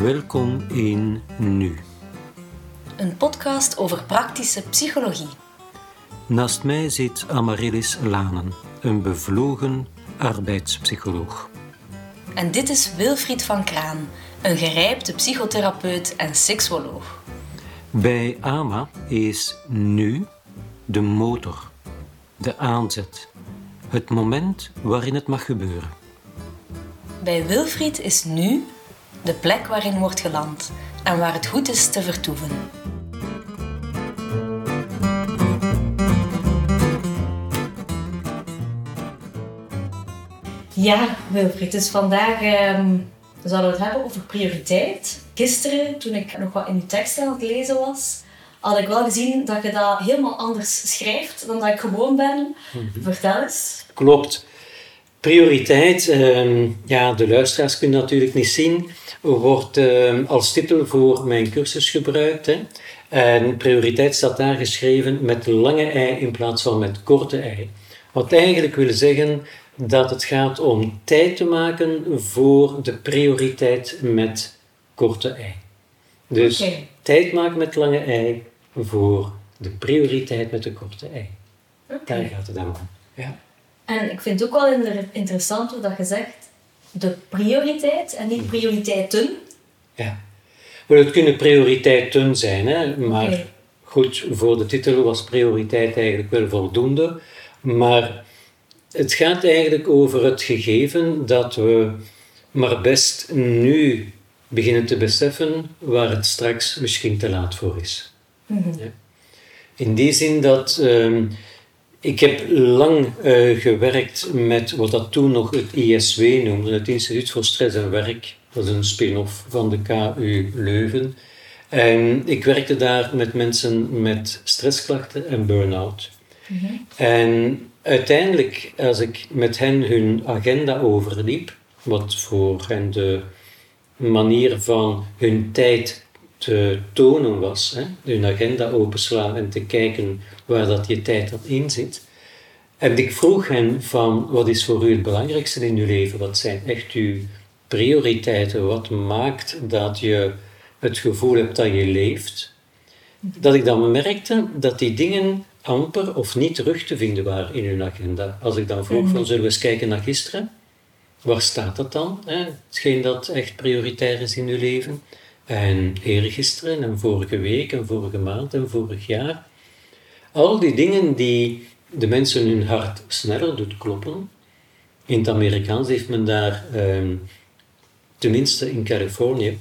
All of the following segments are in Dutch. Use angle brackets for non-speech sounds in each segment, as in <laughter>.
Welkom in Nu. Een podcast over praktische psychologie. Naast mij zit Amaryllis Lanen, een bevlogen arbeidspsycholoog. En dit is Wilfried van Kraan, een gerijpte psychotherapeut en seksuoloog. Bij AMA is nu de motor, de aanzet, het moment waarin het mag gebeuren. Bij Wilfried is nu de plek waarin wordt geland en waar het goed is te vertoeven. Ja, Wilfried, dus vandaag ehm, zullen we het hebben over prioriteit. Gisteren, toen ik nog wat in je tekst aan het lezen was, had ik wel gezien dat je dat helemaal anders schrijft dan dat ik gewoon ben. Vertel eens. Klopt. Prioriteit, ehm, ja, de luisteraars kunnen natuurlijk niet zien, wordt ehm, als titel voor mijn cursus gebruikt. Hè. En prioriteit staat daar geschreven met lange ei in plaats van met korte ei. Wat eigenlijk wil zeggen dat het gaat om tijd te maken voor de prioriteit met korte ei. Dus tijd maken met lange ei voor de prioriteit met de korte ei. Daar gaat het dan om. Ja. En ik vind het ook wel inter- interessant hoe dat je zegt, de prioriteit en niet prioriteiten. Ja. Wel, het kunnen prioriteiten zijn, hè? maar goed, voor de titel was prioriteit eigenlijk wel voldoende. Maar het gaat eigenlijk over het gegeven dat we maar best nu beginnen te beseffen waar het straks misschien te laat voor is. Ja. In die zin dat ehm, ik heb lang eh, gewerkt met wat dat toen nog het ISW noemde, het Instituut voor Stress en Werk. Dat is een spin-off van de KU Leuven. En ik werkte daar met mensen met stressklachten en burn-out. En uiteindelijk, als ik met hen hun agenda overliep, wat voor hen de manier van hun tijd te tonen was, hè, hun agenda openslaan en te kijken waar dat je tijd dan in zit. En ik vroeg hen van, wat is voor u het belangrijkste in uw leven? Wat zijn echt uw prioriteiten? Wat maakt dat je het gevoel hebt dat je leeft? Dat ik dan merkte dat die dingen amper of niet terug te vinden waren in hun agenda. Als ik dan vroeg van, zullen we eens kijken naar gisteren? Waar staat dat dan? Hè? Hetgeen dat echt prioritair is in uw leven. En eergisteren en vorige week en vorige maand en vorig jaar. Al die dingen die de mensen hun hart sneller doet kloppen. In het Amerikaans heeft men daar, ehm, tenminste in Californië,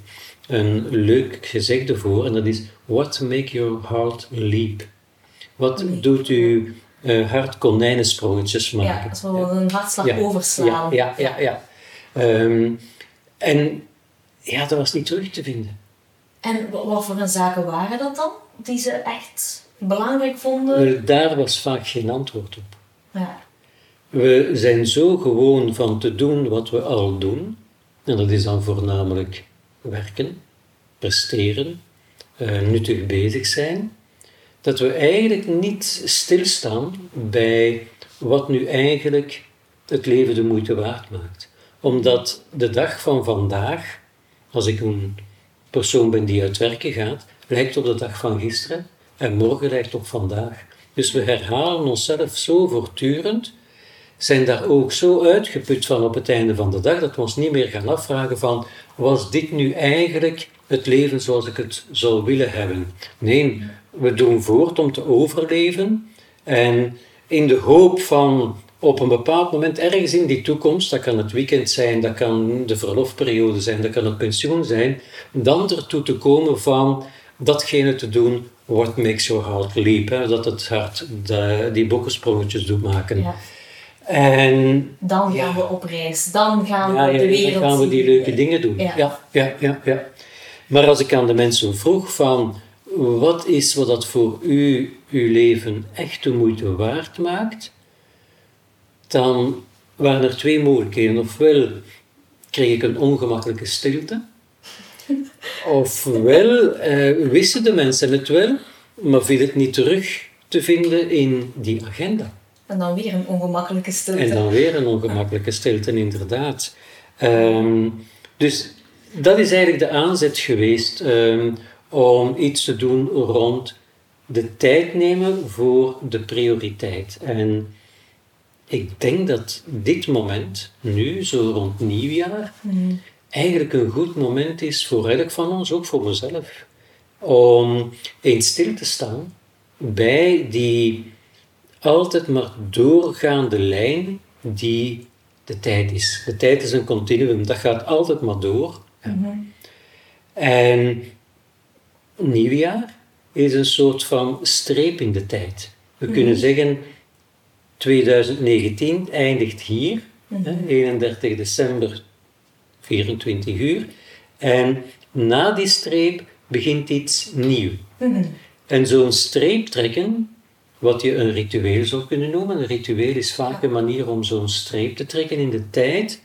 een leuk gezegde voor. En dat is, what make your heart leap? Wat doet uw eh, hart konijnensprongetjes maken? Ja, zo een hartslag Ja, overslaan. Ja, ja, ja. ja. Ehm, en ja, dat was niet terug te vinden. En wa- wat voor een zaken waren dat dan? Die ze echt belangrijk vonden? Wel, Daar was vaak geen antwoord op. Ja. We zijn zo gewoon van te doen wat we al doen. En dat is dan voornamelijk werken, presteren, eh, nuttig bezig zijn. Dat we eigenlijk niet stilstaan bij wat nu eigenlijk het leven de moeite waard maakt. Omdat de dag van vandaag, als ik een persoon ben die uit werken gaat, lijkt op de dag van gisteren en morgen lijkt op vandaag. Dus we herhalen onszelf zo voortdurend, zijn daar ook zo uitgeput van op het einde van de dag, dat we ons niet meer gaan afvragen van, was dit nu eigenlijk het leven zoals ik het zou willen hebben? Nee, we doen voort om te overleven en in de hoop van op een bepaald moment ergens in die toekomst, dat kan het weekend zijn, dat kan de verlofperiode zijn, dat kan het pensioen zijn, dan ertoe te komen van datgene te doen what makes your heart leap. Hè? Dat het hart de, die bokkensprongetjes doet maken. ja. En Dan gaan Ja. we op reis. Dan gaan ja, we ja, de dan wereld gaan we die leuke dingen doen. Ja. Ja, ja, ja, ja. Maar als ik aan de mensen vroeg van wat is wat dat voor u uw leven echt de moeite waard maakt, dan waren er twee mogelijkheden. Ofwel kreeg ik een ongemakkelijke stilte, ofwel eh, wisten de mensen het wel, maar viel het niet terug te vinden in die agenda. En dan weer een ongemakkelijke stilte. En dan weer een ongemakkelijke stilte, inderdaad. Ehm, dus dat is eigenlijk de aanzet geweest ehm, om iets te doen rond de tijd nemen voor de prioriteit. En ik denk dat dit moment, nu, zo rond nieuwjaar, eigenlijk een goed moment is voor elk van ons, ook voor mezelf, om eens stil te staan bij die altijd maar doorgaande lijn die de tijd is. De tijd is een continuum, dat gaat altijd maar door. En nieuwjaar is een soort van streep in de tijd. We kunnen zeggen, 2019 eindigt hier, hè, 31 december, 24 uur. En na die streep begint iets nieuw. En zo'n streep trekken, wat je een ritueel zou kunnen noemen, een ritueel is vaak een manier om zo'n streep te trekken in de tijd,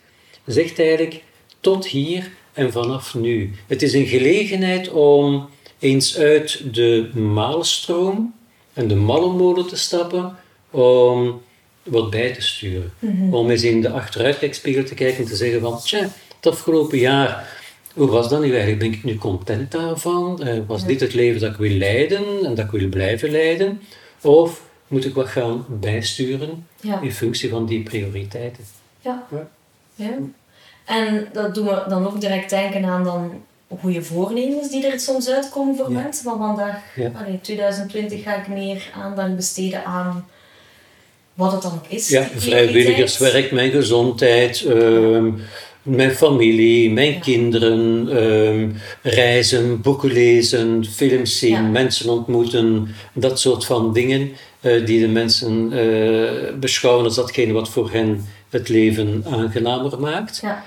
zegt eigenlijk tot hier en vanaf nu. Het is een gelegenheid om eens uit de maalstroom en de mallenmolen te stappen, om wat bij te sturen. Om eens in de achteruitkijkspiegel te kijken en te zeggen van, tja, het afgelopen jaar, hoe was dat nu eigenlijk? Ben ik nu content daarvan? Eh, was dit het leven dat ik wil leiden en dat ik wil blijven leiden? Of moet ik wat gaan bijsturen Ja. in functie van die prioriteiten? Ja. Ja. En dat doen we dan ook direct denken aan dan goede voornemens die er soms uitkomen voor mensen. Van vandaag, Ja. allee, 2020 ga ik meer aandacht besteden aan wat het dan ook is. Ja, vrijwilligerswerk, mijn gezondheid, ehm, mijn familie, mijn Ja. kinderen, ehm, reizen, boeken lezen, films zien, Ja. mensen ontmoeten, dat soort van dingen eh, die de mensen eh, beschouwen als datgene wat voor hen het leven aangenamer maakt. Ja.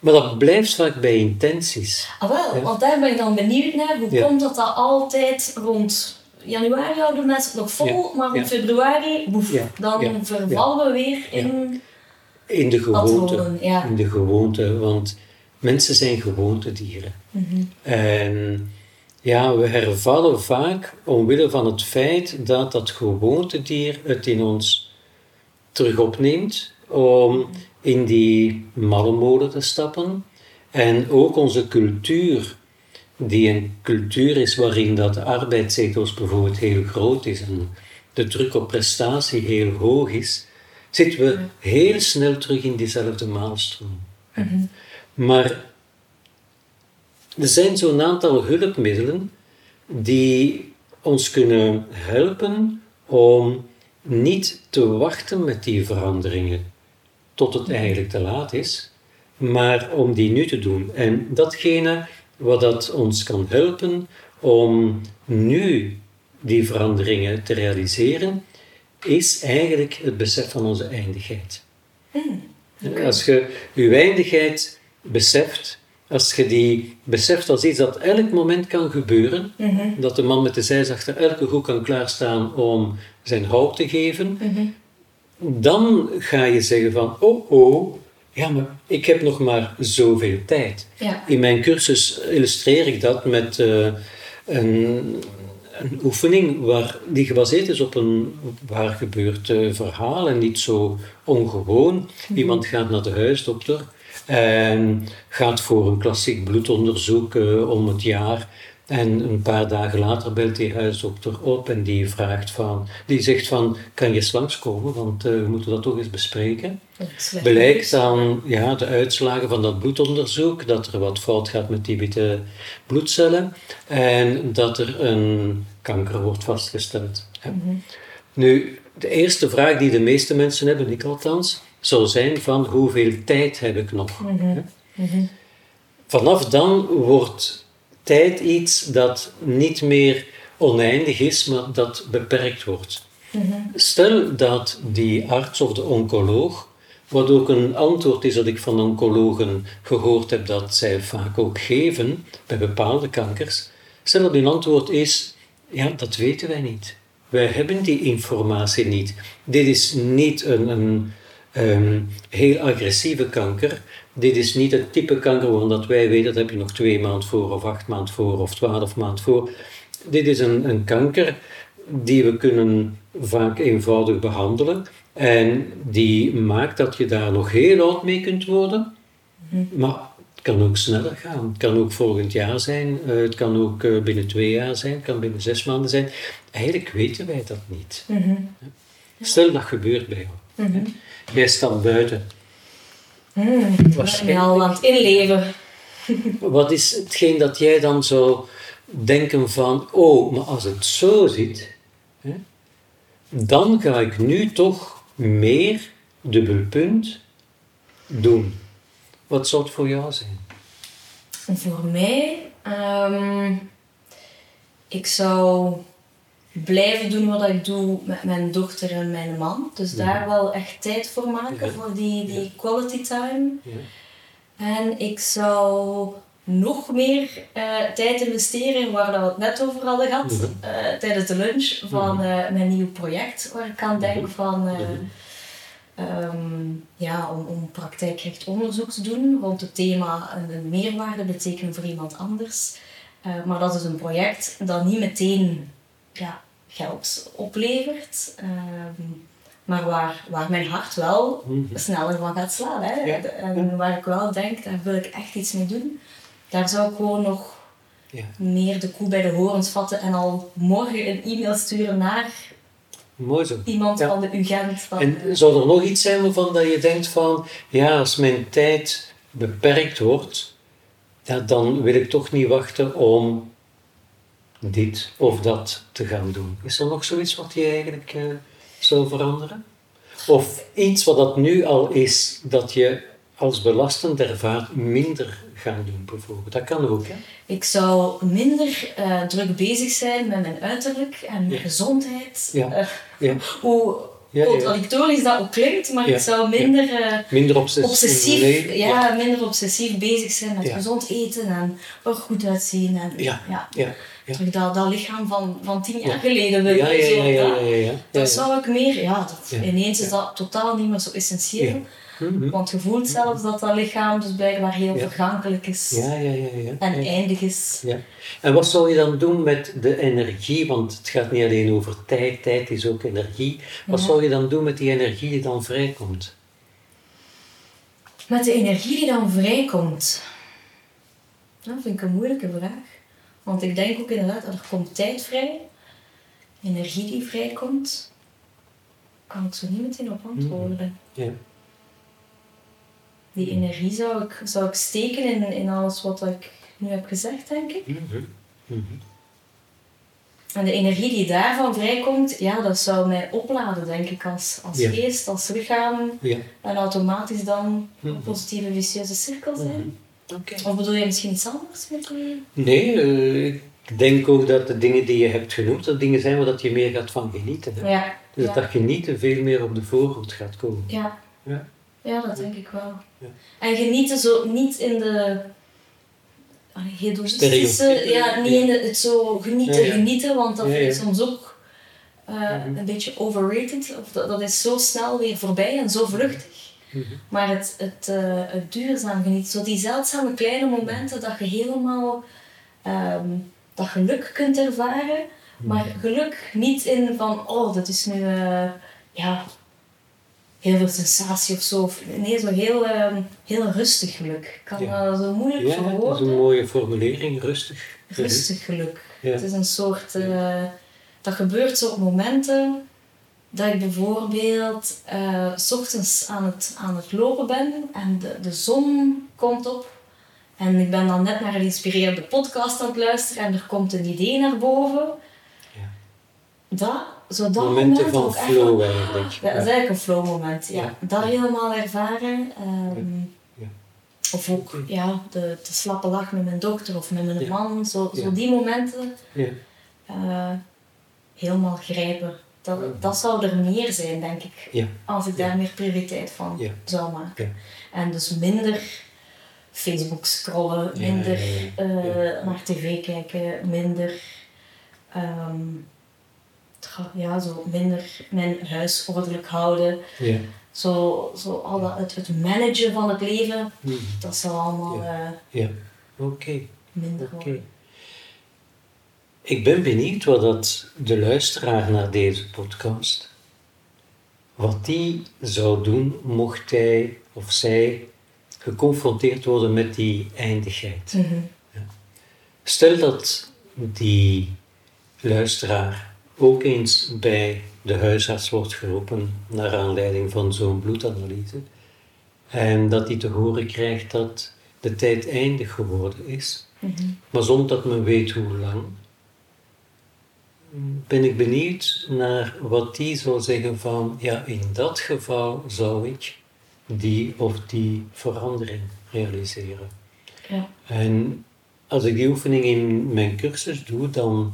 Maar dat blijft vaak bij intenties. Ah, wel, want daar ben ik dan benieuwd naar. Hoe komt dat dat altijd rond januari houden mensen het nog vol, maar Ja. februari, boef, dan vervallen we weer in In de gewoonte. In de gewoonte, want mensen zijn gewoontedieren. En ja, we hervallen vaak omwille van het feit dat dat gewoontedier het in ons terug opneemt om in die mallenmolen te stappen. En ook onze cultuur, die een cultuur is waarin dat de arbeidsethos bijvoorbeeld heel groot is en de druk op prestatie heel hoog is, zitten we heel snel terug in diezelfde maalstroom. Maar er zijn zo'n aantal hulpmiddelen die ons kunnen helpen om niet te wachten met die veranderingen tot het eigenlijk te laat is, maar om die nu te doen. En datgene wat dat ons kan helpen om nu die veranderingen te realiseren, is eigenlijk het besef van onze eindigheid. Als je je eindigheid beseft, als je die beseft als iets dat elk moment kan gebeuren, dat de man met de zeis achter elke hoek kan klaarstaan om zijn hout te geven, dan ga je zeggen van, oh oh, ja, maar ik heb nog maar zoveel tijd. Ja. In mijn cursus illustreer ik dat met eh, een, een oefening waar, die gebaseerd is op een waar gebeurd eh, verhaal en niet zo ongewoon. Iemand gaat naar de huisdokter en gaat voor een klassiek bloedonderzoek eh, om het jaar. En een paar dagen later belt die huisdokter op en die vraagt van, die zegt van, kan je eens langskomen, want eh, we moeten dat toch eens bespreken. Blijkt aan ja, de uitslagen van dat bloedonderzoek dat er wat fout gaat met die witte bloedcellen en dat er een kanker wordt vastgesteld. hè. Nu, de eerste vraag die de meeste mensen hebben, ik althans, zou zijn van hoeveel tijd heb ik nog? hè? Vanaf dan wordt tijd iets dat niet meer oneindig is, maar dat beperkt wordt. Stel dat die arts of de oncoloog, wat ook een antwoord is dat ik van oncologen gehoord heb dat zij vaak ook geven bij bepaalde kankers, stel dat hun antwoord is, ja, dat weten wij niet. Wij hebben die informatie niet. Dit is niet een, een ehm, heel agressieve kanker. Dit is niet het type kanker waarvan dat wij weten, dat heb je nog twee maanden voor, of acht maanden voor, of twaalf maanden voor. Dit is een, een kanker die we kunnen vaak eenvoudig behandelen. En die maakt dat je daar nog heel oud mee kunt worden. Maar het kan ook sneller gaan. Het kan ook volgend jaar zijn. eh, het kan ook eh, binnen twee jaar zijn. Het kan binnen zes maanden zijn. Eigenlijk weten wij dat niet. Mhm. Stel dat gebeurt bij jou. Mhm. Jij staat buiten. Mm, ben Waarschijnlijk. al aan het inleven. Wat is hetgeen dat jij dan zou denken van, oh, maar als het zo zit, hè, dan ga ik nu toch meer dubbelpunt doen. Wat zou het voor jou zijn? Voor mij, ehm, ik zou blijven doen wat ik doe met mijn dochter en mijn man. Dus daar wel echt tijd voor maken, Ja. voor die, die Ja. quality time. Ja. En ik zou nog meer eh, tijd investeren in waar we het net over hadden gehad, Mhm. eh, tijdens de lunch, van eh, mijn nieuw project. Waar ik aan denk van, Mhm. ehm, ja, om, om praktijkgericht onderzoek te doen rond het thema een, een meerwaarde betekenen voor iemand anders. Maar dat is een project dat niet meteen ja, geld oplevert. ehm, maar waar, waar mijn hart wel Mhm. sneller van gaat slaan. Hè? Ja. En waar ik wel denk, daar wil ik echt iets mee doen. Daar zou ik gewoon nog Ja. meer de koe bij de horens vatten en al morgen een e-mail sturen naar Mooi zo. iemand Ja. van de UGent. Van, En zou er nog iets zijn waarvan dat je denkt van, ja, als mijn tijd beperkt wordt, ja, dan wil ik toch niet wachten om dit of dat te gaan doen. Is er nog zoiets wat je eigenlijk eh, zou veranderen? Of iets wat dat nu al is, dat je als belastend ervaart, minder gaan doen bijvoorbeeld. Dat kan ook, hè? Ik zou minder eh, druk bezig zijn met mijn uiterlijk en mijn Ja. gezondheid. Ja. Eh, Ja. hoe. Contradictorisch dat ook klinkt, maar ik zou minder eh, Minder obsessief. obsessief, nee, ja, minder obsessief bezig zijn met gezond eten en er goed uitzien. En, Ja. ja. Terug dat, dat lichaam van, van tien jaar Ja. geleden wil Ja, ja, ja, ja, dat- zou ik meer, ja, dat, ineens is dat totaal niet meer zo essentieel. Mhm. Want je voelt zelfs dat dat lichaam dus blijkbaar heel Ja. vergankelijk is Ja, ja, ja, ja. en eindig is. Ja. En wat zou je dan doen met de energie? Want het gaat niet alleen over tijd, tijd is ook energie. Wat Ja. zou je dan doen met die energie die dan vrijkomt? Met de energie die dan vrijkomt. Dat vind ik een moeilijke vraag. Want ik denk ook inderdaad, dat er komt tijd vrij. Energie die vrijkomt. Kan ik zo niet meteen op antwoorden. Ja. Die energie zou ik, zou ik steken in, in alles wat ik nu heb gezegd, denk ik. Mhm. Mhm. En de energie die daarvan vrijkomt, ja, dat zou mij opladen, denk ik, als, als Ja. geest, als lichaam. Ja. En automatisch dan een Mhm. positieve, vicieuze cirkel zijn. Oké. Of bedoel je misschien iets anders met die... Nee, eh, ik denk ook dat de dingen die je hebt genoemd, dat dingen zijn waar dat je meer gaat van genieten. Hè? Ja, Dus ja, dat genieten veel meer op de voorgrond gaat komen. ja. Ja. ja, dat denk ik wel. Ja. En genieten zo niet in de hedonistische... Ja, niet in de, het zo genieten, Ja, ja. genieten, want dat vind ik soms ook eh, Mhm. een beetje overrated. Of dat, dat is zo snel weer voorbij en zo vluchtig. Mhm. Maar het, het, eh, het duurzaam genieten, zo die zeldzame kleine momenten dat je helemaal ehm, dat geluk kunt ervaren. Maar geluk niet in van, oh, dat is nu eh, ja, heel veel sensatie of zo. Of, nee, zo heel, ehm, heel rustig geluk. Ik kan Ja. dat zo moeilijk Ja, dat is verwoorden. een mooie formulering, rustig. Rustig geluk. Ja. Het is een soort... eh, dat gebeurt zo op momenten dat ik bijvoorbeeld eh, s ochtends aan het, aan het lopen ben en de, de zon komt op. En ik ben dan net naar een inspirerende podcast aan het luisteren en er komt een idee naar boven. Ja. Dat, zo dat Momenten moment van echt flow eigenlijk. Dat is eigenlijk een flow moment, ja. Ja. Dat helemaal ervaren. ehm, Ja. Of ook ja, de, de slappe lach met mijn dochter of met mijn Ja. man. Zo, zo Ja. die momenten Ja. eh, helemaal grijpen. Dat, Ja. dat zou er meer zijn, denk ik. Ja. Als ik daar meer prioriteit van Ja. zou maken. Ja. En dus minder Facebook scrollen, Ja, minder ja, ja. eh, Ja. naar tv kijken, minder... ehm, ja, zo minder mijn huis ordelijk houden. Ja. Zo, zo al dat, het, het managen van het leven, Mhm. dat zou allemaal Ja. eh, Ja. Oké. minder worden. Ik ben benieuwd wat dat de luisteraar naar deze podcast, wat die zou doen mocht hij of zij geconfronteerd worden met die eindigheid. Mhm. Stel dat die luisteraar ook eens bij de huisarts wordt geroepen naar aanleiding van zo'n bloedanalyse en dat hij te horen krijgt dat de tijd eindig geworden is, Mhm. maar zonder dat men weet hoe lang, ben ik benieuwd naar wat die zou zeggen van, ja, in dat geval zou ik die of die verandering realiseren. Ja. En als ik die oefening in mijn cursus doe, dan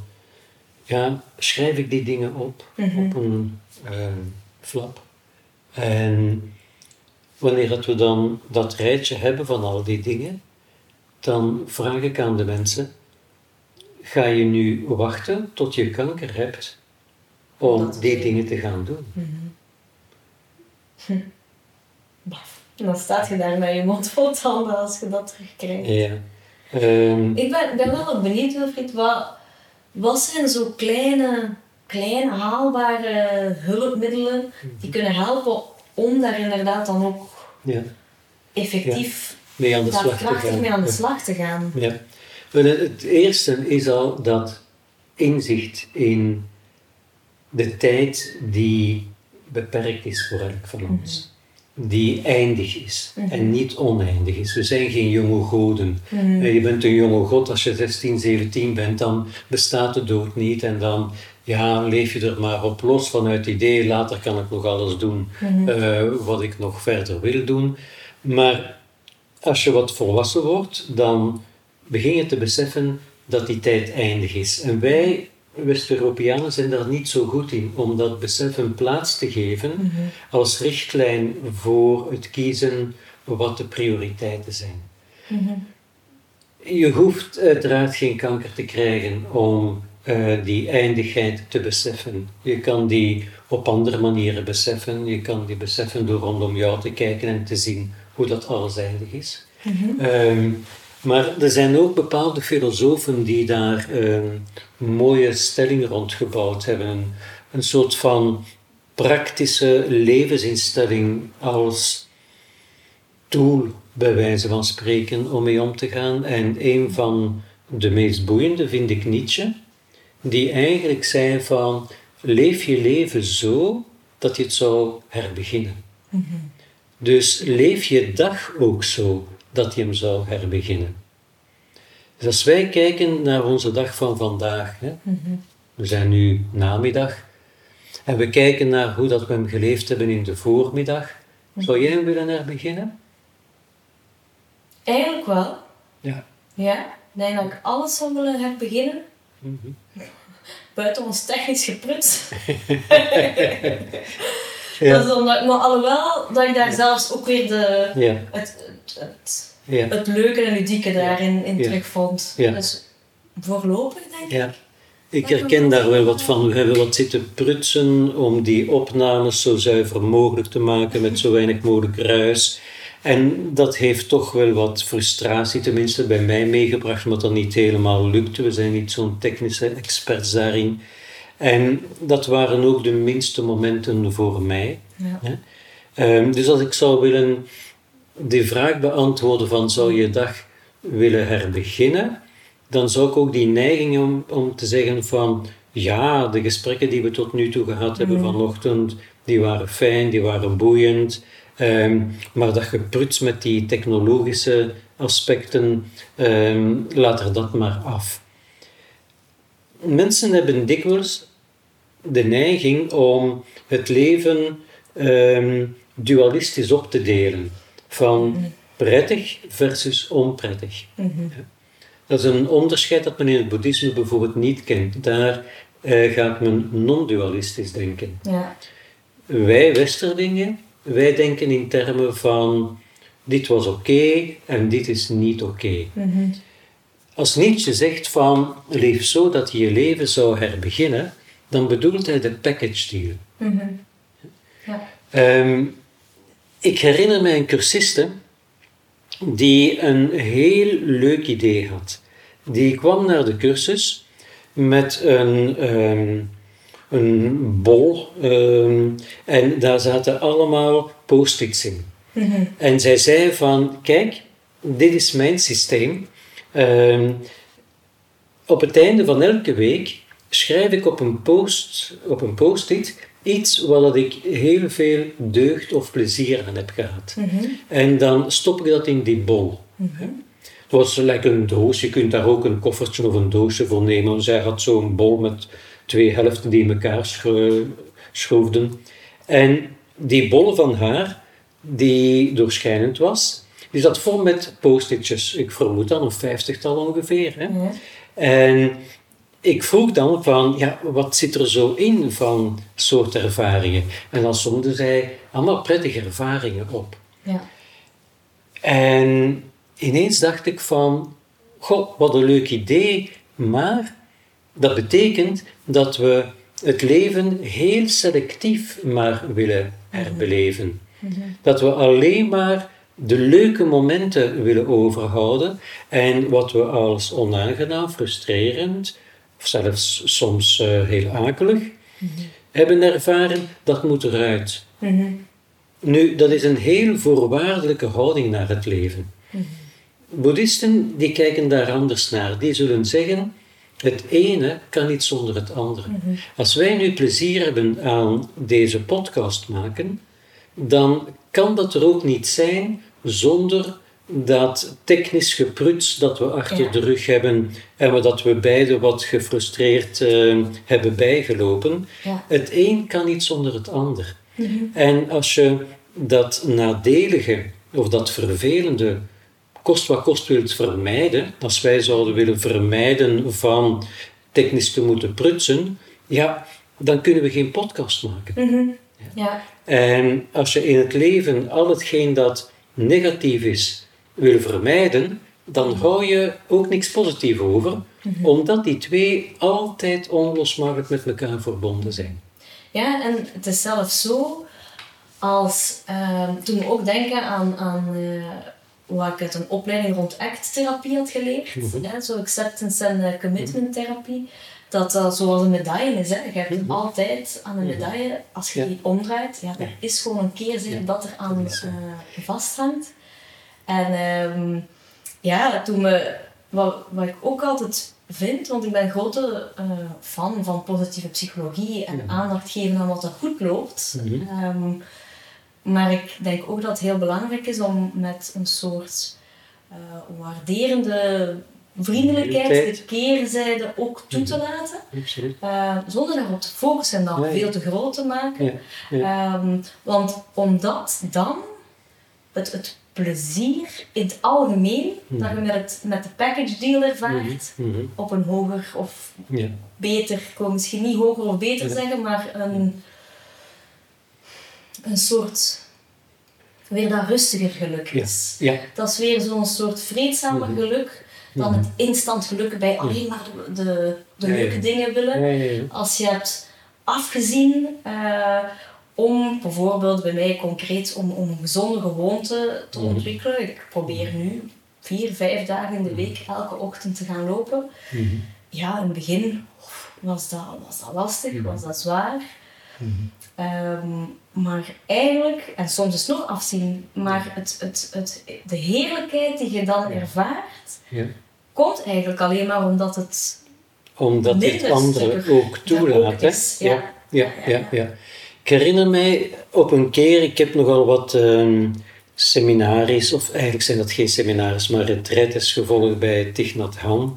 ja, schrijf ik die dingen op Mhm. op een eh, flap. En wanneer dat we dan dat rijtje hebben van al die dingen, dan vraag ik aan de mensen, ga je nu wachten tot je kanker hebt om Dat die dingen te gaan doen? Mhm. Hm. En dan staat je daar met je mond vol tanden als je dat terugkrijgt. Ja. Ehm, Ik ben, ben wel benieuwd, Wilfried, wat, wat zijn zo kleine, kleine haalbare hulpmiddelen die kunnen helpen om daar inderdaad dan ook ja, effectief mee aan de gaan. mee aan de slag te gaan? Ja. Wel, Het eerste is al dat inzicht in de tijd die beperkt is voor elk van ons. Die eindig is Mhm. en niet oneindig is. We zijn geen jonge goden. Mhm. Eh, Je bent een jonge god als je 16, 17 bent, dan bestaat de dood niet en dan ja, leef je er maar op los vanuit het idee, later kan ik nog alles doen Mhm. eh, wat ik nog verder wil doen. Maar als je wat volwassen wordt, dan begin je te beseffen dat die tijd eindig is. En wij, West-Europeanen, zijn daar niet zo goed in om dat besef een plaats te geven Mhm. als richtlijn voor het kiezen wat de prioriteiten zijn. Mhm. Je hoeft uiteraard geen kanker te krijgen om eh, die eindigheid te beseffen. Je kan die op andere manieren beseffen. Je kan die beseffen door rondom jou te kijken en te zien hoe dat alles eindig is. Mhm. Ehm, maar er zijn ook bepaalde filosofen die daar ehm, mooie stellingen rond gebouwd hebben. Een, een soort van praktische levensinstelling als tool, bij wijze van spreken, om mee om te gaan. En een van de meest boeiende vind ik Nietzsche, die eigenlijk zei van, leef je leven zo dat je het zou herbeginnen. Mhm. Dus leef je dag ook zo dat je hem zou herbeginnen. Dus als wij kijken naar onze dag van vandaag, hè, Mhm. we zijn nu namiddag, en we kijken naar hoe dat we hem geleefd hebben in de voormiddag, zou jij hem willen herbeginnen? Eigenlijk wel. Ja. Ja. Ik denk dat ik alles zou willen herbeginnen. Mhm. <laughs> Buiten ons technisch geprutst. <laughs> Ja. Dat is omdat, maar alhoewel dat ik daar zelfs ook weer de, Ja, het, het, het, leuke en ludieke daarin in terugvond. Dus voorlopig denk ik. ja. Ik herken daar wel wat van. We hebben wat zitten prutsen om die opnames zo zuiver mogelijk te maken met zo weinig mogelijk ruis. En dat heeft toch wel wat frustratie, tenminste bij mij meegebracht, omdat dat niet helemaal lukte. We zijn niet zo'n technische experts daarin. En dat waren ook de minste momenten voor mij. Ja. Ehm, dus als ik zou willen die vraag beantwoorden van zou je dag willen herbeginnen, dan zou ik ook die neiging om, om te zeggen van ja, de gesprekken die we tot nu toe gehad hebben vanochtend, die waren fijn, die waren boeiend. Ehm, maar dat gepruts met die technologische aspecten, ehm, laat er dat maar af. Mensen hebben dikwijls de neiging om het leven ehm, dualistisch op te delen. Van prettig versus onprettig. Mhm. Dat is een onderscheid dat men in het boeddhisme bijvoorbeeld niet kent. Daar eh, gaat men non-dualistisch denken. Ja. Wij Westerlingen, wij denken in termen van dit was oké en dit is niet oké. Mhm. Als Nietzsche zegt van leef zo dat je je leven zou herbeginnen, dan bedoelt hij de package deal. Mhm. Ja. Ehm, ik herinner mij een cursiste die een heel leuk idee had. Die kwam naar de cursus met een, ehm, een bol ehm, en daar zaten allemaal post-its in. Mhm. En zij zei van, kijk, dit is mijn systeem. Op het einde van elke week schrijf ik op een post, op een post-it iets waar dat ik heel veel deugd of plezier aan heb gehad. Mhm. En dan stop ik dat in die bol. Het was lekker een doos. Je kunt daar ook een koffertje of een doosje voor nemen. Zij had zo'n bol met twee helften die in elkaar schro- schroefden. En die bol van haar, die doorschijnend was, die zat vol met post-itjes. Ik vermoed dan een vijftigtal ongeveer. Hè? En ik vroeg dan van, ja, wat zit er zo in van soort ervaringen? En dan somde zij allemaal prettige ervaringen op. Ja. En ineens dacht ik van, goh, wat een leuk idee, maar dat betekent dat we het leven heel selectief maar willen herbeleven. Dat we alleen maar de leuke momenten willen overhouden en wat we als onaangenaam, frustrerend, of zelfs soms eh, heel akelig hebben ervaren, dat moet eruit. Mhm. Nu, dat is een heel voorwaardelijke houding naar het leven. Boeddhisten die kijken daar anders naar. Die zullen zeggen, het ene kan niet zonder het andere. Als wij nu plezier hebben aan deze podcast maken, dan kan dat er ook niet zijn zonder dat technisch gepruts dat we achter Ja. de rug hebben en dat we beide wat gefrustreerd eh, hebben bijgelopen. Ja. Het een kan niet zonder het ander. En als je dat nadelige of dat vervelende kost wat kost wilt vermijden, als wij zouden willen vermijden van technisch te moeten prutsen, ja, dan kunnen we geen podcast maken. Mhm. Ja. En als je in het leven al hetgeen dat negatief is wil vermijden, dan hou je ook niks positief over, omdat die twee altijd onlosmakelijk met elkaar verbonden zijn. Ja, en het is zelfs zo als ehm, toen we ook denken aan, aan eh, hoe ik uit een opleiding rond ACT-therapie had geleerd, hè, zo acceptance en eh, commitment therapie, dat dat zoals een medaille is. Hè. Je hebt altijd aan een medaille, als je Ja. die omdraait, ja, er is gewoon een keerzijde Ja. dat er aan eh, vasthangt. En ehm, ja, toen we, wat, wat ik ook altijd vind, want ik ben grote eh, fan van positieve psychologie en aandacht geven aan wat er goed loopt. Mhm. Ehm, maar ik denk ook dat het heel belangrijk is om met een soort eh, waarderende vriendelijkheid de keerzijde ook toe te laten. Absoluut. Eh, zonder daarop te focussen en dat Nee. veel te groot te maken. Ja, ja. Ehm, want omdat dan het, het plezier in het algemeen dat je met, het, met de package deal ervaart, Mhm, mhm. op een hoger of Ja. beter, ik wil misschien niet hoger of beter Ja. zeggen, maar een, een soort weer dat rustiger geluk is. Ja. Dat is weer zo'n soort vreedzamer Mhm. geluk dan het instant geluk bij alleen maar de, de, leuke dingen willen. Als je hebt afgezien eh, om bijvoorbeeld bij mij concreet om, om een gezonde gewoonte te Mhm. ontwikkelen. Ik probeer nu vier, vijf dagen in de week elke ochtend te gaan lopen. Mhm. Ja, in het begin was dat, was dat lastig, Mhm. was dat zwaar. Ehm, maar eigenlijk, en soms is het nog afzien, maar het, het, het, de heerlijkheid die je dan ervaart, Ja. komt eigenlijk alleen maar omdat het Omdat dit andere ook toelaat. ook hè? Ja, ja, ja, ja. Ik herinner mij op een keer, ik heb nogal wat ehm seminaries, of eigenlijk zijn dat geen seminaries, maar retretes gevolgd bij Thich Nhat Hanh.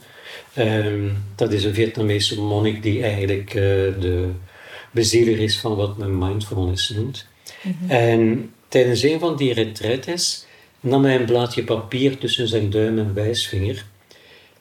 Ehm, dat is een Vietnamese monnik die eigenlijk eh, de bezieler is van wat men mindfulness noemt. En tijdens een van die retretes nam hij een blaadje papier tussen zijn duim en wijsvinger.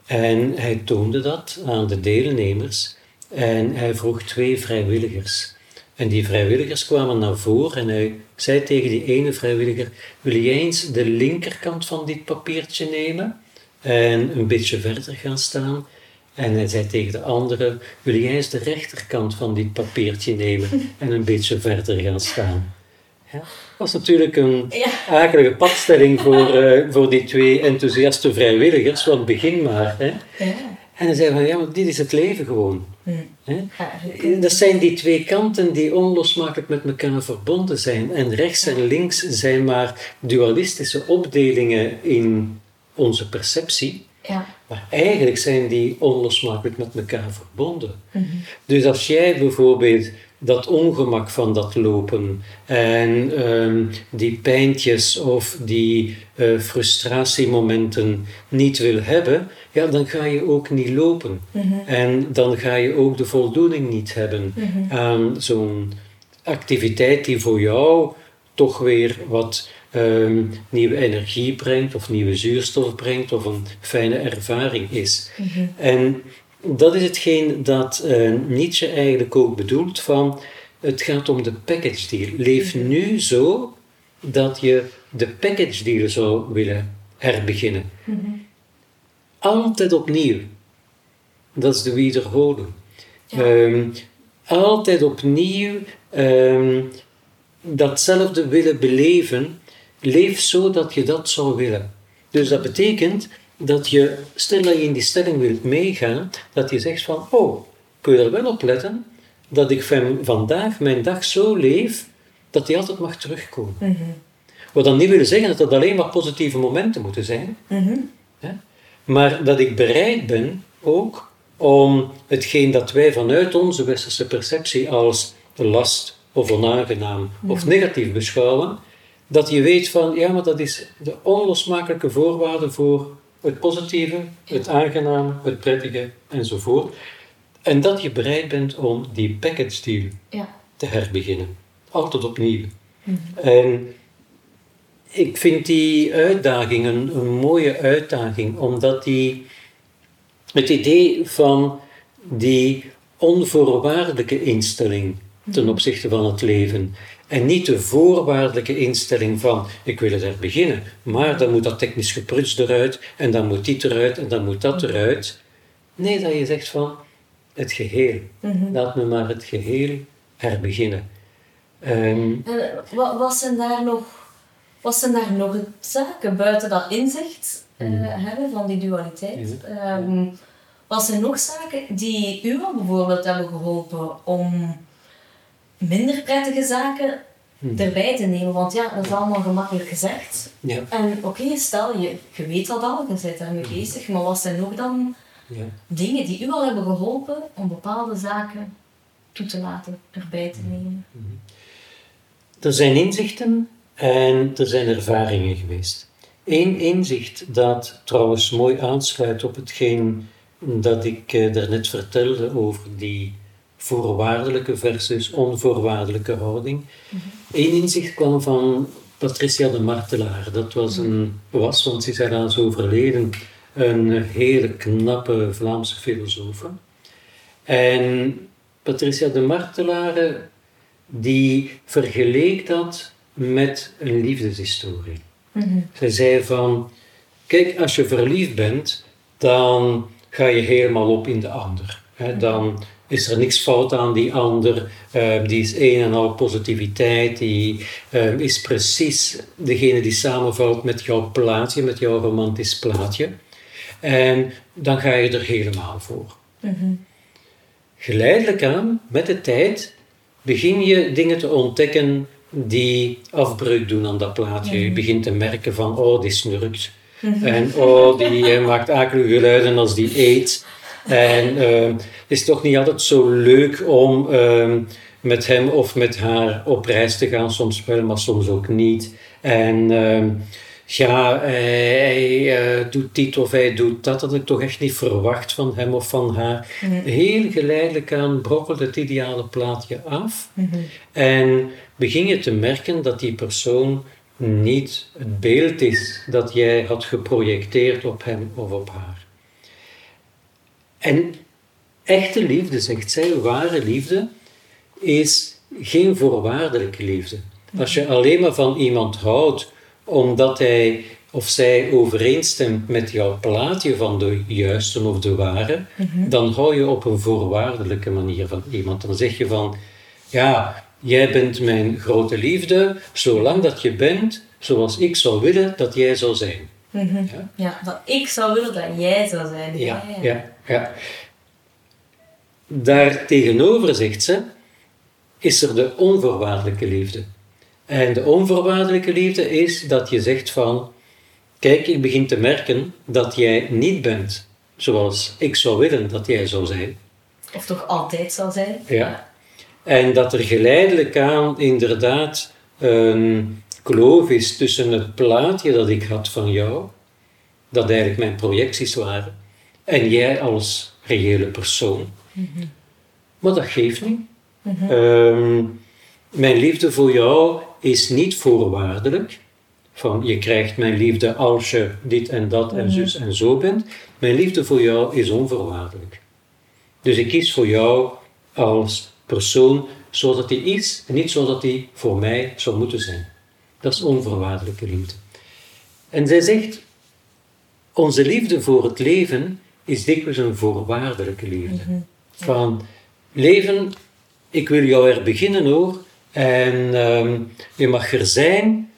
En hij toonde dat aan de deelnemers. En hij vroeg twee vrijwilligers. En die vrijwilligers kwamen naar voren en hij zei tegen die ene vrijwilliger: Wil jij eens de linkerkant van dit papiertje nemen en een beetje verder gaan staan? En hij zei tegen de andere: Wil jij eens de rechterkant van dit papiertje nemen <laughs> en een beetje verder gaan staan? Ja, dat was natuurlijk een Ja. akelige padstelling voor, eh, voor die twee enthousiaste vrijwilligers, want begin maar. Hè. Ja. En dan zei van, ja, maar dit is het leven gewoon. Hmm. Dat zijn die twee kanten die onlosmakelijk met elkaar verbonden zijn. En rechts en links zijn maar dualistische opdelingen in onze perceptie. ja. Maar eigenlijk zijn die onlosmakelijk met elkaar verbonden. Mhm. Dus als jij bijvoorbeeld dat ongemak van dat lopen en ehm, die pijntjes of die eh, frustratiemomenten niet wil hebben, ja, dan ga je ook niet lopen. Mhm. En dan ga je ook de voldoening niet hebben Mhm. aan zo'n activiteit die voor jou toch weer wat ehm, nieuwe energie brengt, of nieuwe zuurstof brengt, of een fijne ervaring is. Mhm. En dat is hetgeen dat eh, Nietzsche eigenlijk ook bedoelt van het gaat om de package deal. Leef nu zo dat je de package deal zou willen herbeginnen. Mhm. Altijd opnieuw. Dat is de wiederholing. Ja. Ehm, altijd opnieuw ehm, datzelfde willen beleven. Leef zo dat je dat zou willen. Dus dat betekent dat je, stel dat je in die stelling wilt meegaan, dat je zegt van, oh, kun je er wel op letten dat ik van vandaag mijn dag zo leef dat die altijd mag terugkomen. Mhm. Wat dan niet wil zeggen dat dat alleen maar positieve momenten moeten zijn, Mhm. maar dat ik bereid ben ook om hetgeen dat wij vanuit onze westerse perceptie als last of onaangenaam of negatief beschouwen, dat je weet van, ja, maar dat is de onlosmakelijke voorwaarde voor het positieve, het aangename, het prettige enzovoort. En dat je bereid bent om die package deal Ja. te herbeginnen. Altijd opnieuw. En ik vind die uitdaging een, een mooie uitdaging, omdat die het idee van die onvoorwaardelijke instelling ten opzichte van het leven en niet de voorwaardelijke instelling van ik wil het er beginnen, maar dan moet dat technisch gepruts eruit en dan moet dit eruit en dan moet dat eruit. Nee, dat je zegt van het geheel. Mhm. Laat me maar het geheel herbeginnen. Ehm, En wat, wat, zijn daar nog, wat zijn daar nog zaken buiten dat inzicht eh, hebben van die dualiteit? Ja. Ehm, wat zijn nog zaken die u al bijvoorbeeld hebben geholpen om minder prettige zaken erbij te nemen? Want ja, dat is allemaal gemakkelijk gezegd. ja, En oké, stel je, je weet dat al, je bent daarmee bezig, maar wat zijn nog dan ja. dingen die u al hebben geholpen om bepaalde zaken toe te laten, erbij te nemen? Er zijn inzichten en er zijn ervaringen geweest. Eén inzicht dat trouwens mooi aansluit op hetgeen dat ik eh, daarnet vertelde over die voorwaardelijke versus onvoorwaardelijke houding. Eén inzicht kwam van Patricia de Martelaar. Dat was, een, was want ze is helaas overleden, een hele knappe Vlaamse filosoof. En Patricia de Martelaar die vergeleek dat met een liefdeshistorie. Mhm. Zij zei van, kijk, als je verliefd bent, dan ga je helemaal op in de ander. Hè, dan is er niks fout aan die ander, eh, die is een en al positiviteit, die eh, is precies degene die samenvalt met jouw plaatje, met jouw romantisch plaatje. En dan ga je er helemaal voor. Mhm. Geleidelijk aan, met de tijd, begin je dingen te ontdekken die afbreuk doen aan dat plaatje. Je begint te merken van, oh, die snurkt. En oh, die eh, maakt akelige geluiden als die eet. En eh, het is toch niet altijd zo leuk om eh, met hem of met haar op reis te gaan. Soms wel, maar soms ook niet. En eh, ja, hij eh, doet dit of hij doet dat. Dat had ik toch echt niet verwacht van hem of van haar. Heel geleidelijk aan brokkelt het ideale plaatje af. En begin je te merken dat die persoon niet het beeld is dat jij had geprojecteerd op hem of op haar. En echte liefde, zegt zij, ware liefde, is geen voorwaardelijke liefde. Als je alleen maar van iemand houdt omdat hij of zij overeenstemt met jouw plaatje van de juiste of de ware, dan hou je op een voorwaardelijke manier van iemand. Dan zeg je van, ja, jij bent mijn grote liefde, zolang dat je bent zoals ik zou willen dat jij zou zijn. Mhm. Ja. Ja, dat ik zou willen dat jij zou zijn. Ja, ja, ja. Daar tegenover, zegt ze, is er de onvoorwaardelijke liefde. En de onvoorwaardelijke liefde is dat je zegt van, kijk, ik begin te merken dat jij niet bent zoals ik zou willen dat jij zou zijn. Of toch altijd zal zijn. Ja. En dat er geleidelijk aan inderdaad een kloof is tussen het plaatje dat ik had van jou, dat eigenlijk mijn projecties waren, en jij als reële persoon. Maar dat geeft niet. Ehm, mijn liefde voor jou is niet voorwaardelijk. Van je krijgt mijn liefde als je dit en dat en zus en zo bent. Mijn liefde voor jou is onvoorwaardelijk. Dus ik kies voor jou als persoon zoals dat hij is en niet zoals dat hij voor mij zou moeten zijn. Dat is onvoorwaardelijke liefde. En zij zegt, onze liefde voor het leven is dikwijls een voorwaardelijke liefde. Van leven, ik wil jou er beginnen hoor, en ehm, je mag er zijn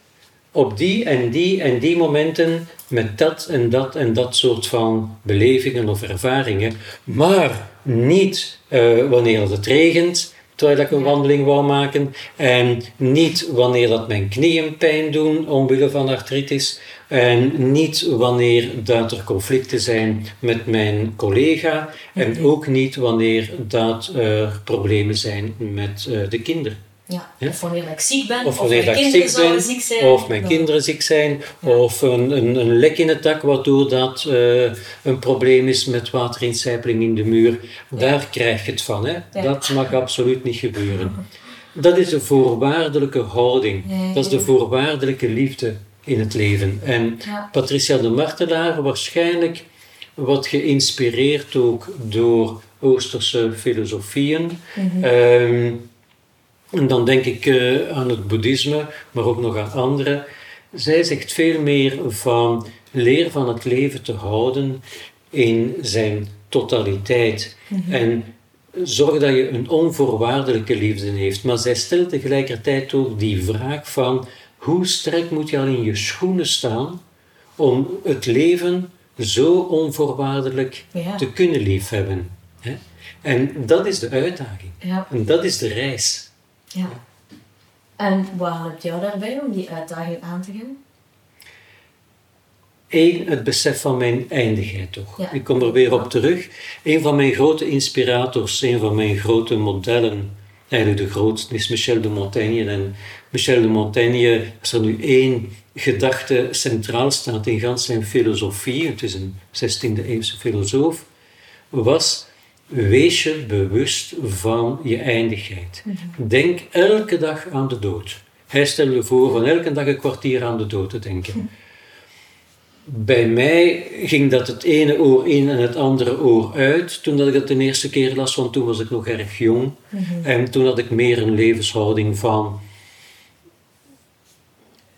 op die en die en die momenten met dat en dat en dat soort van belevingen of ervaringen, maar niet eh, wanneer het regent, terwijl ik een wandeling wou maken, en niet wanneer dat mijn knieën pijn doen omwille van artritis, en niet wanneer dat er conflicten zijn met mijn collega, en ook niet wanneer dat er problemen zijn met eh, de kinderen. Ja. Ja. Of wanneer ik ziek ben, Of mijn kinderen ziek ben, zouden ziek zijn. of mijn Ja. kinderen ziek zijn, of een, een, een lek in het dak waardoor dat eh, een probleem is met waterincijpeling in de muur. Daar krijg je het van. Hè? Dat mag absoluut niet gebeuren. Dat is de voorwaardelijke houding. Dat is de voorwaardelijke liefde in het leven. En. Patricia de Martelaar waarschijnlijk wat geïnspireerd ook door Oosterse filosofieën. Mhm. Ehm, en dan denk ik eh, aan het boeddhisme, maar ook nog aan andere. Zij zegt veel meer van leer van het leven te houden in zijn totaliteit. En zorg dat je een onvoorwaardelijke liefde heeft. Maar zij stelt tegelijkertijd ook die vraag van hoe sterk moet je al in je schoenen staan om het leven zo onvoorwaardelijk Ja. te kunnen liefhebben. Hè? En dat is de uitdaging. Ja. En dat is de reis. Ja. En wat helpt jou daarbij om die uitdaging aan te gaan? Eén, het besef van mijn eindigheid toch. Ja. Ik kom er weer op terug. Een van mijn grote inspirators, een van mijn grote modellen, eigenlijk de grootste, is Michel de Montaigne. En Michel de Montaigne, als er nu één gedachte centraal staat in gans zijn filosofie, het is een 16e eeuwse filosoof, was wees je bewust van je eindigheid. Denk elke dag aan de dood. Hij stelde voor van elke dag een kwartier aan de dood te denken. Bij mij ging dat het ene oor in en het andere oor uit toen dat ik het de eerste keer las, want toen was ik nog erg jong. En toen had ik meer een levenshouding van...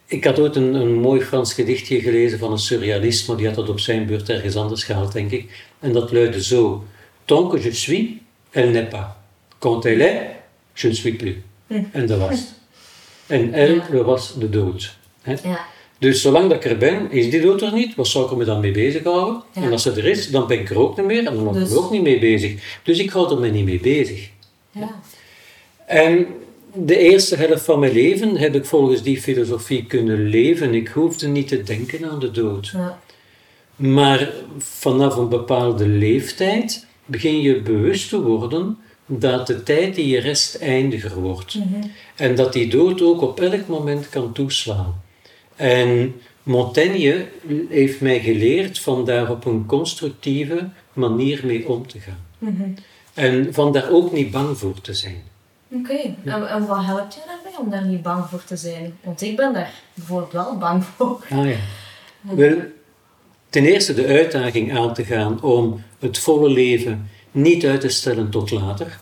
Ik had ooit een, een mooi Frans gedichtje gelezen van een surrealist, maar die had dat op zijn beurt ergens anders gehaald, denk ik. En dat luidde zo. Tant que je suis, elle n'est pas. Quand elle est, je ne suis plus. En dat was het. En elle was de dood. Hè? Ja. Dus zolang dat ik er ben, is die dood er niet. Wat zou ik er me dan mee bezighouden? Ja. En als ze er is, dan ben ik er ook niet meer en dan ben ik Dus- er ook niet mee bezig. Dus ik hou er me niet mee bezig. Ja. En de eerste helft van mijn leven heb ik volgens die filosofie kunnen leven. Ik hoefde niet te denken aan de dood. Ja. Maar vanaf een bepaalde leeftijd begin je bewust te worden dat de tijd die je rest eindiger wordt. En dat die dood ook op elk moment kan toeslaan. En Montaigne heeft mij geleerd van daar op een constructieve manier mee om te gaan. En van daar ook niet bang voor te zijn. Oké, en, en wat helpt je daarbij om daar niet bang voor te zijn? Want ik ben daar bijvoorbeeld wel bang voor. Ah ja. Wel, ten eerste de uitdaging aan te gaan om het volle leven niet uit te stellen tot later.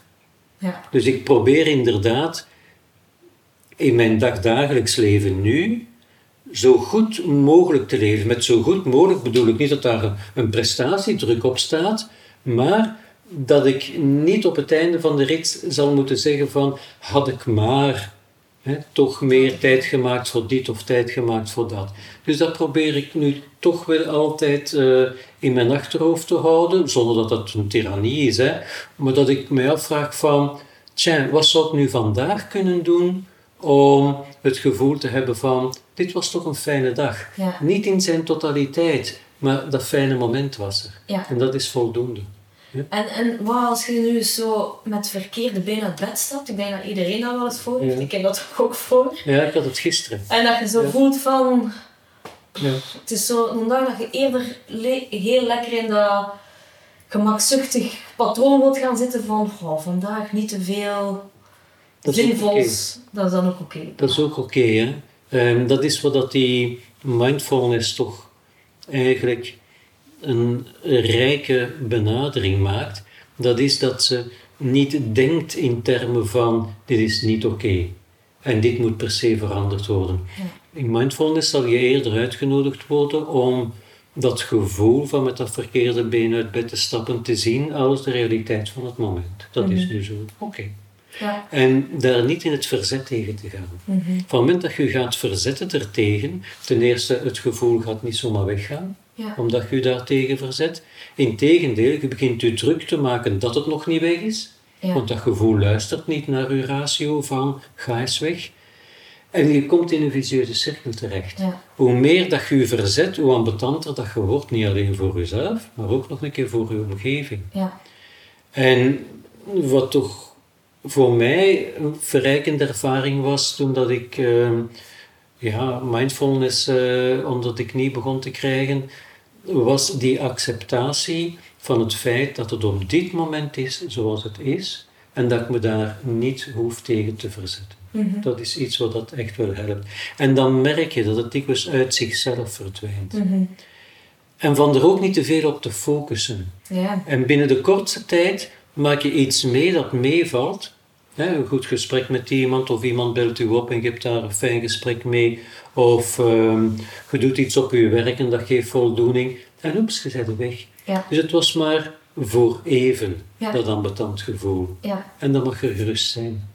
Ja. Dus ik probeer inderdaad in mijn dagdagelijks leven nu zo goed mogelijk te leven. Met zo goed mogelijk bedoel ik niet dat daar een, een prestatiedruk op staat, maar dat ik niet op het einde van de rit zal moeten zeggen van had ik maar Toch meer tijd gemaakt voor dit of tijd gemaakt voor dat. Dus dat probeer ik nu toch wel altijd eh, in mijn achterhoofd te houden, zonder dat dat een tirannie is. Hè, maar dat ik mij afvraag van, tja, wat zou ik nu vandaag kunnen doen om het gevoel te hebben van, dit was toch een fijne dag. Ja. Niet in zijn totaliteit, maar dat fijne moment was er. Ja. En dat is voldoende. En, en wat als je nu zo met verkeerde been uit bed stapt? Ik denk dat iedereen dat wel eens voor heeft. Ja. Ik heb dat ook voor. Ja, ik had het gisteren. En dat je zo Ja. voelt van... Het is zo dag dat je eerder le- heel lekker in dat gemakzuchtig patroon wilt gaan zitten van oh, vandaag niet te veel Dat zinvols. Dat is dan ook oké. Dat is ook oké, hè. Ehm, dat is wat dat die mindfulness toch eigenlijk een rijke benadering maakt. Dat is dat ze niet denkt in termen van dit is niet oké en dit moet per se veranderd worden. In mindfulness zal je eerder uitgenodigd worden om dat gevoel van met dat verkeerde been uit bed te stappen te zien als de realiteit van het moment. Dat is nu zo. Oké. Ja. En daar niet in het verzet tegen te gaan. Mhm. Van het moment dat je gaat verzetten ertegen, ten eerste, het gevoel gaat niet zomaar weggaan, Ja. omdat je je daartegen verzet. Integendeel, je begint je druk te maken dat het nog niet weg is, Ja. want dat gevoel luistert niet naar je ratio van ga eens weg. En je komt in een vicieuze cirkel terecht. Ja. Hoe meer dat je je verzet, hoe ambetanter dat je wordt, niet alleen voor jezelf, maar ook nog een keer voor je omgeving. Ja. En wat toch voor mij een verrijkende ervaring was toen dat ik eh, ja, mindfulness eh, onder de knie begon te krijgen, was die acceptatie van het feit dat het op dit moment is zoals het is en dat ik me daar niet hoef tegen te verzetten. Mhm. Dat is iets wat dat echt wel helpt. En dan merk je dat het dikwijls uit zichzelf verdwijnt. Mhm. En van er ook niet te veel op te focussen. Ja. En binnen de kortste tijd maak je iets mee dat meevalt. Een goed gesprek met iemand of iemand belt u op en je hebt daar een fijn gesprek mee. Of ehm, je doet iets op je werk en dat geeft voldoening. En oeps, je bent weg. Ja. Dus het was maar voor even, Ja. dat ambetant gevoel. Ja. En dat mag er gerust zijn.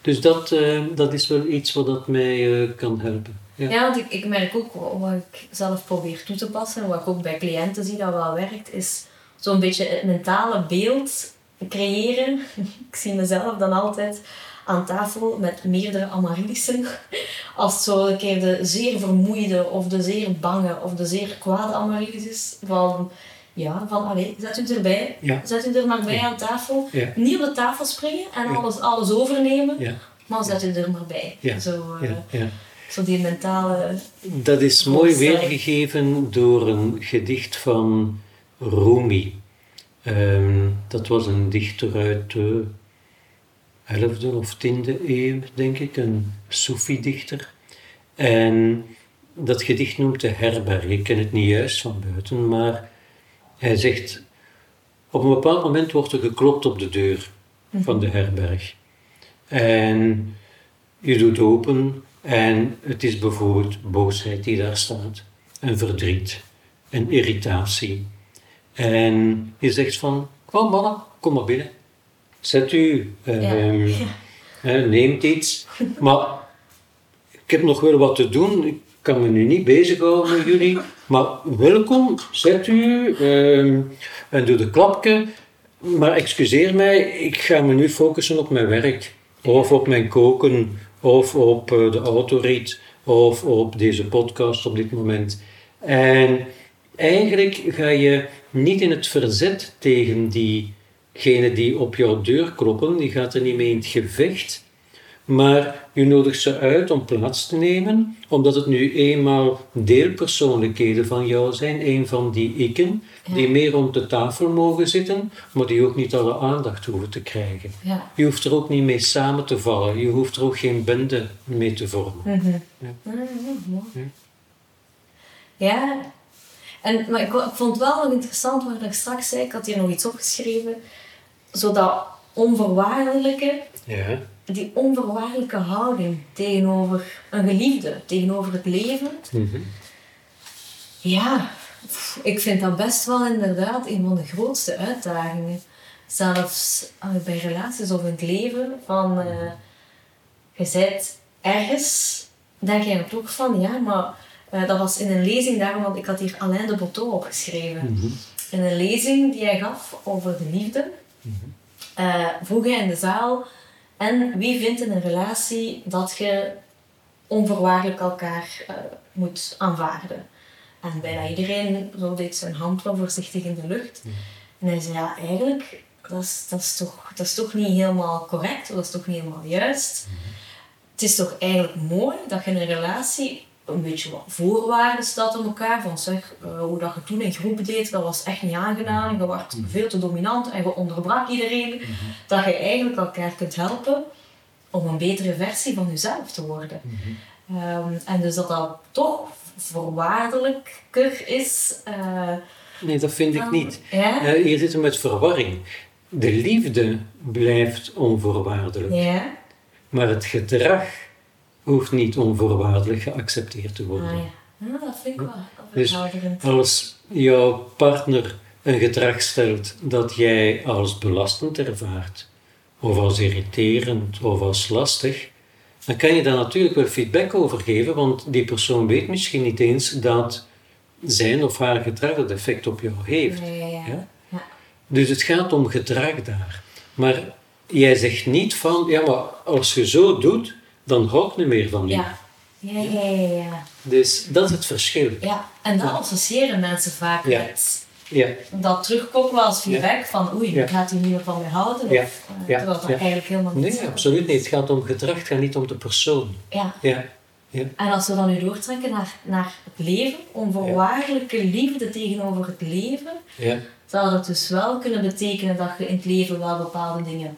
Dus dat, eh, dat is wel iets wat dat mij eh, kan helpen. Ja. Want ik, ik merk ook wa- wat ik zelf probeer toe te passen en wat ik ook bij cliënten zie dat wel werkt, is zo'n beetje het mentale beeld creëren. <laughs> Ik zie mezelf dan altijd aan tafel met meerdere Amaryllissen. Als het zo een keer de zeer vermoeide of de zeer bange of de zeer kwade Amaryllis is. Van, ja, van allee, zet u erbij. Ja. Zet u er maar bij aan tafel. Ja. Niet op de tafel springen en alles, alles overnemen. Maar zet u er maar bij. Zo, eh, zo die mentale... Dat is mooi weergegeven door een gedicht van Rumi. Ehm, dat was een dichter uit de 11e of 10e eeuw, denk ik, een Soefi-dichter. En dat gedicht noemt de herberg. Ik ken het niet juist van buiten, maar hij zegt: Op een bepaald moment wordt er geklopt op de deur van de herberg. En je doet open en het is bijvoorbeeld boosheid die daar staat, en verdriet, en irritatie. En je zegt van, kom mannen, kom maar binnen. Zet u, ehm, <laughs> neemt iets. Maar ik heb nog wel wat te doen, ik kan me nu niet bezighouden met jullie. Maar welkom, zet u ehm, en doe de klapje. Maar excuseer mij, ik ga me nu focussen op mijn werk. Of op mijn koken, of op eh, de autorit, of op deze podcast op dit moment. En eigenlijk ga je niet in het verzet tegen diegenen die op jouw deur kloppen, die gaat er niet mee in het gevecht. Maar je nodigt ze uit om plaats te nemen, omdat het nu eenmaal deelpersoonlijkheden van jou zijn, een van die ikken, die meer rond de tafel mogen zitten, maar die ook niet alle aandacht hoeven te krijgen. Ja. Je hoeft er ook niet mee samen te vallen, je hoeft er ook geen bende mee te vormen. Mhm. Ja. Ja. En, maar ik, ik vond het wel nog interessant wat ik straks zei. Ik had hier nog iets opgeschreven. Zo dat onvoorwaardelijke, Ja, die onvoorwaardelijke houding tegenover een geliefde, tegenover het leven. Mhm. Ja, ik vind dat best wel inderdaad een van de grootste uitdagingen. Zelfs eh, bij relaties of in het leven. Van, eh, je bent ergens, denk je ook van, ja, maar eh, dat was in een lezing daarom, want ik had hier Alain de Botto opgeschreven. Mhm. In een lezing die hij gaf over de liefde, vroeg hij in de zaal, en wie vindt in een relatie dat je onvoorwaardelijk elkaar eh, moet aanvaarden? En bijna iedereen zo deed zijn hand wel voorzichtig in de lucht. En hij zei, ja, eigenlijk, dat is, dat, is toch, dat is toch niet helemaal correct, dat is toch niet helemaal juist. Het is toch eigenlijk mooi dat je in een relatie een beetje wat voorwaarden stelt aan elkaar. Van zeg, eh, hoe dat je toen in groep deed, dat was echt niet aangenaam. Je werd veel te dominant en je onderbrak iedereen. Dat je eigenlijk elkaar kunt helpen om een betere versie van jezelf te worden. Ehm, en dus dat dat toch voorwaardelijker is. eh, Nee, dat vind ik niet. Ja? Eh, hier zitten we met verwarring. De liefde blijft onvoorwaardelijk, ja. maar het gedrag hoeft niet onvoorwaardelijk geaccepteerd te worden. Ah, ja. ja, dat vind ik wel Dus als jouw partner een gedrag stelt dat jij als belastend ervaart, of als irriterend of als lastig, dan kan je daar natuurlijk wel feedback over geven, want die persoon weet misschien niet eens dat zijn of haar gedrag dat effect op jou heeft. Ja. Dus het gaat om gedrag daar. Maar jij zegt niet van, ja, maar als je zo doet, dan hou ik niet meer van je. Ja. Ja, ja, ja, ja. Dus dat is het verschil. Ja, en dat associëren mensen vaak met Ja, dat terugkoppelen als feedback van oei, Ja. gaat hij niet meer van mij houden? Ja. Of, eh, Ja. Terwijl dat Ja. eigenlijk helemaal niet nee, absoluut niet. Het gaat om gedrag, het gaat niet om de persoon. Ja. Ja, ja. En als we dan nu doortrekken naar, naar het leven, onvoorwaardelijke liefde tegenover het leven, ja. zou dat dus wel kunnen betekenen dat je in het leven wel bepaalde dingen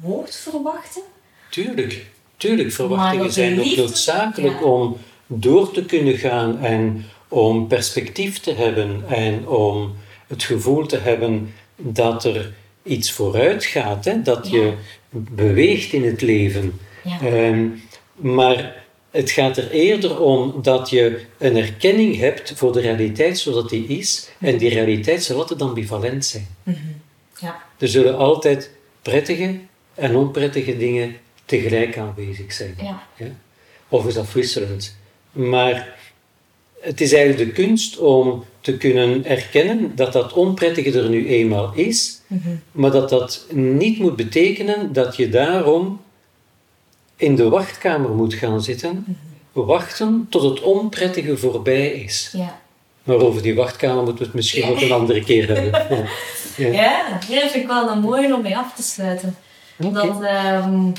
mocht verwachten? Tuurlijk, tuurlijk. Verwachtingen zijn ook noodzakelijk ja. om door te kunnen gaan en om perspectief te hebben en om het gevoel te hebben dat er iets vooruit gaat, hè? dat Ja. je beweegt in het leven. Ja. Ehm, maar het gaat er eerder om dat je een erkenning hebt voor de realiteit zodat die is. En die realiteit zal altijd ambivalent zijn. Ja. Er zullen altijd prettige en onprettige dingen tegelijk aanwezig zijn. Ja. Ja? Of is afwisselend. Maar het is eigenlijk de kunst om te kunnen erkennen dat dat onprettige er nu eenmaal is, maar dat dat niet moet betekenen dat je daarom in de wachtkamer moet gaan zitten, wachten tot het onprettige voorbij is. Ja. Maar over die wachtkamer moeten we het misschien ook een andere keer hebben. <laughs> Ja. Ja. Ja, ja, dat vind ik wel een mooie om mee af te sluiten. Dat, ehm,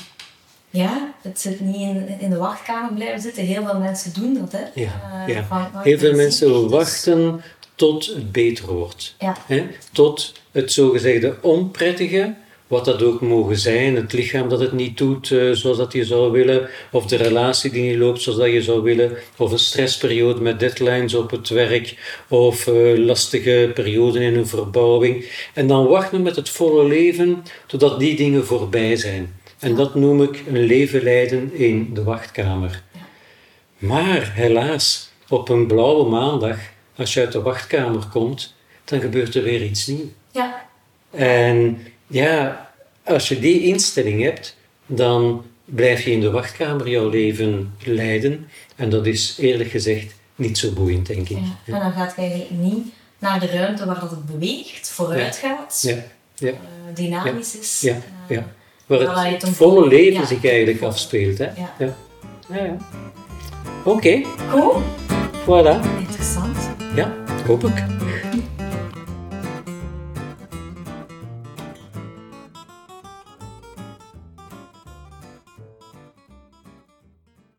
ja, het zit niet in, in de wachtkamer blijven zitten. Heel veel mensen doen dat, hè. Ja, Eh, ja. van, Heel veel mensen dus- wachten tot het beter wordt. Ja. Hè? Tot het zogezegde onprettige, wat dat ook mogen zijn, het lichaam dat het niet doet eh, zoals dat je zou willen, of de relatie die niet loopt zoals dat je zou willen, of een stressperiode met deadlines op het werk, of eh, lastige perioden in een verbouwing. En dan wachten met het volle leven totdat die dingen voorbij zijn. En dat noem ik een leven leiden in de wachtkamer. Maar helaas, op een blauwe maandag, als je uit de wachtkamer komt, dan gebeurt er weer iets nieuws. Ja, En ja, als je die instelling hebt, dan blijf je in de wachtkamer jouw leven leiden. En dat is eerlijk gezegd niet zo boeiend, denk ik. ja. En dan gaat je eigenlijk niet naar de ruimte waar dat het beweegt, vooruit gaat, Ja, ja, eh, dynamisch is. ja, eh, ja. Waar het volle voelt. leven Ja. zich eigenlijk afspeelt. Hè? Ja. Ja. Ja, ja. Oké, Goed, voilà. interessant. Ja, hoop ik.